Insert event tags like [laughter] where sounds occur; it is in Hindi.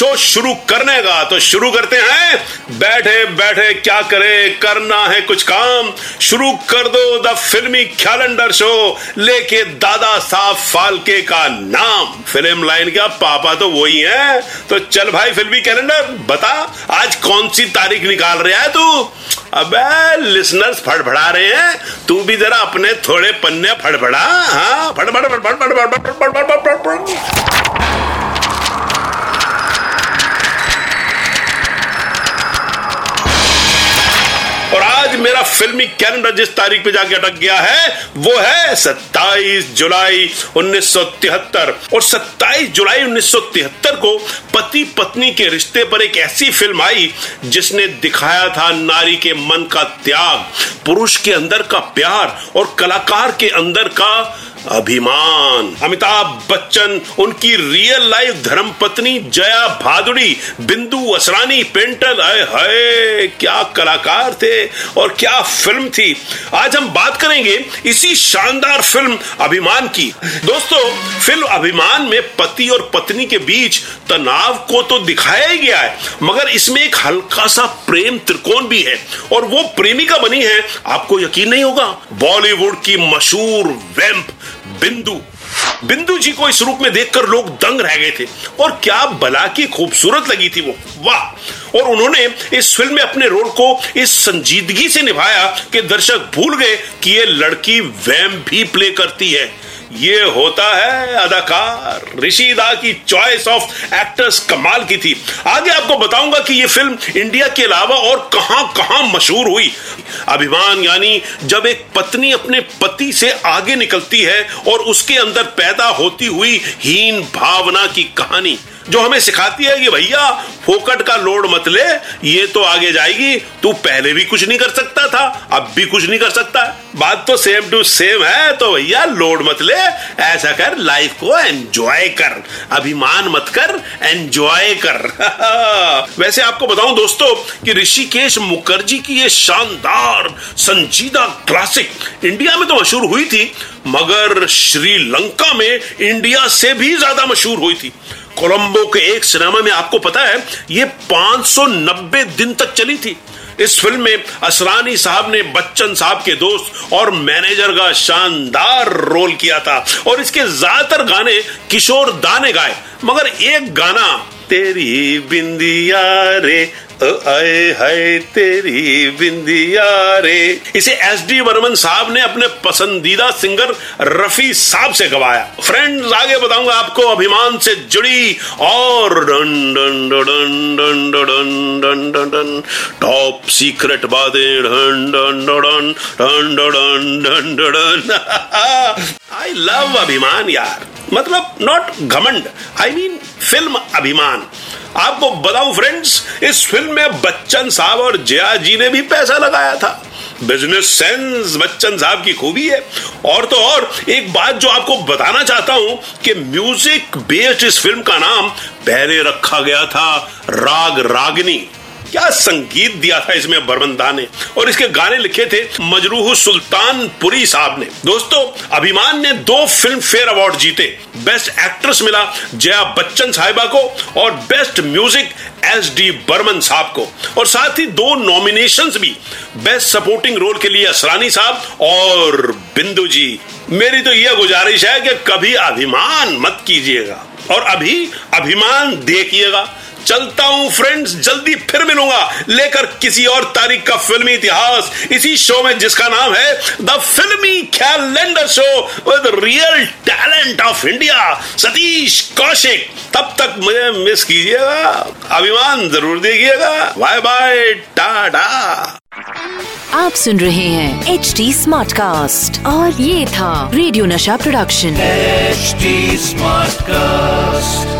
show शुरू करने का तो शुरू करते हैं बैठे बैठे क्या करे करना है कुछ काम शुरू कर दो द फिल्मी कैलेंडर शो लेके दादा साहब फाल्के का नाम फ़िल्म लाइन का पापा तो वही है तो चल भाई फिल्मी कैलेंडर बता आज कौन सी तारीख निकाल रहा है तू अबे लिसनर्स फड़फड़ा रहे हैं तू भी जरा अपने थोड़े पन्ने फड़फड़ा हाँ फड़फड़ फड़फड़ फड़फड़ फड़फड़ फड़फड़ और आज मेरा फिल्मी कैलेंडर जिस तारीख पे जाके अटक गया है, वो है 27 जुलाई 1973 और 27 जुलाई 1973 को पति पत्नी के रिश्ते पर एक ऐसी फ़िल्म आई, जिसने दिखाया था नारी के मन का त्याग, पुरुष के अंदर का प्यार और कलाकार के अंदर का अभिमान। अमिताभ बच्चन, उनकी रियल लाइफ धर्मपत्नी जया भादुड़ी, बिंदु असरानी, पेंटल आए हाय, क्या कलाकार थे और क्या फ़िल्म थी। आज हम बात करेंगे इसी शानदार फ़िल्म अभिमान की। दोस्तों फ़िल्म अभिमान में पति और पत्नी के बीच तनाव को तो दिखाया ही गया है, मगर इसमें एक हल्का सा प्रेम त्रिकोण भी है और वो प्रेमिका बनी है। आपको यकीन नहीं होगा बॉलीवुड की मशहूर वैम्प बिंदु। बिंदु जी को इस रूप में देखकर लोग दंग रह गए थे। और क्या बला की खूबसूरत लगी थी वो। वाह! और उन्होंने इस फ़िल्म में अपने रोल को इस संजीदगी से निभाया कि दर्शक भूल गए कि ये लड़की वैम भी प्ले करती है। ये होता है अदाकार। ऋषिदा की चॉइस ऑफ़ एक्टर्स कमाल की थी। आगे आपको बताऊँगा कि ये फ़िल्म इंडिया के अलावा और कहाँ कहाँ मशहूर हुई। अभिमान, यानी जब एक पत्नी अपने पति से आगे निकलती है और उसके अंदर पैदा होती हुई हीन भावना की कहानी, जो हमें सिखाती है कि भैया, फोकट का लोड मत ले, ये तो आगे जाएगी, तू पहले भी कुछ नहीं कर सकता था, अब भी कुछ नहीं कर सकता। बात तो सेम टू सेम है तो भैया लोड मत ले, ऐसा कर लाइफ को एंजॉय कर, अभिमान मत कर एंजॉय कर। [laughs] वैसे आपको बताऊँ दोस्तों, कि ऋषिकेश मुखर्जी की ये शानदार, संजीदा क्लासिक इंडिया में तो मशहूर हुई थी, मगर श्रीलंका में इंडिया से भी ज़्यादा मशहूर हुई थी। कोलंबो के एक सिनेमा में आपको पता है, ये 590 दिन तक चली थी। इस फ़िल्म में असरानी साहब ने बच्चन साहब के दोस्त और मैनेजर का शानदार रोल किया था। और इसके ज़्यादातर गाने किशोर दा ने गाए। मगर एक गाना, तेरी बिंदिया रे आए हाय तेरी बिंदिया रे इसे एस डी वर्मन साहब ने अपने पसंदीदा सिंगर रफी साहब से गवाया फ्रेंड्स आगे बताऊँगा आपको अभिमान से जुड़ी और डन डन डन डन डन डन डन डन टॉप सीक्रेट बातें डन डन डन डन डन डन डन आई लव अभिमान यार मतलब नॉट घमंड आई मीन फ़िल्म अभिमान। आपको बताऊँ फ्रेंड्स इस फ़िल्म में बच्चन साहब और जया जी ने भी पैसा लगाया था। बिज़नेस सेंस बच्चन साहब की खूबी है। और तो और, एक बात जो आपको बताना चाहता हूँ कि म्यूज़िक बेस्ड इस फ़िल्म का नाम पहले रखा गया था राग रागनी। क्या संगीत दिया था इसमें बरमंदा ने? और इसके गाने लिखे थे मजरूह सुल्तानपुरी साहब ने। दोस्तों, अभिमान ने दो फ़िल्म फेयर अवार्ड जीते। बेस्ट एक्ट्रेस मिला जया बच्चन साहिबा को और best music S D Burman साहब को। और साथ ही दो नॉमिनेशंस भी। बेस्ट सपोर्टिंग रोल के लिए असरानी साहब और बिंदु जी। मेरी तो यह गुजारिश है कि कभी अभिमान मत कीजिएगा। और अभी अभिमान देखिएगा। चलता हूँ फ्रेंड्स जल्दी फिर मिलूँगा। लेकर किसी और तारीख का फिल्मी इतिहास। इसी शो में जिसका नाम है the filmy calendar show with real talent of India Satish Kaushik. तब तक मुझे मिस कीजिएगा। अभिमान ज़रूर देखिएगा। Bye bye tata. आप सुन रहे हैं एच डी स्मार्ट कास्ट और ये था radio Nasha production HD smart Smartcast.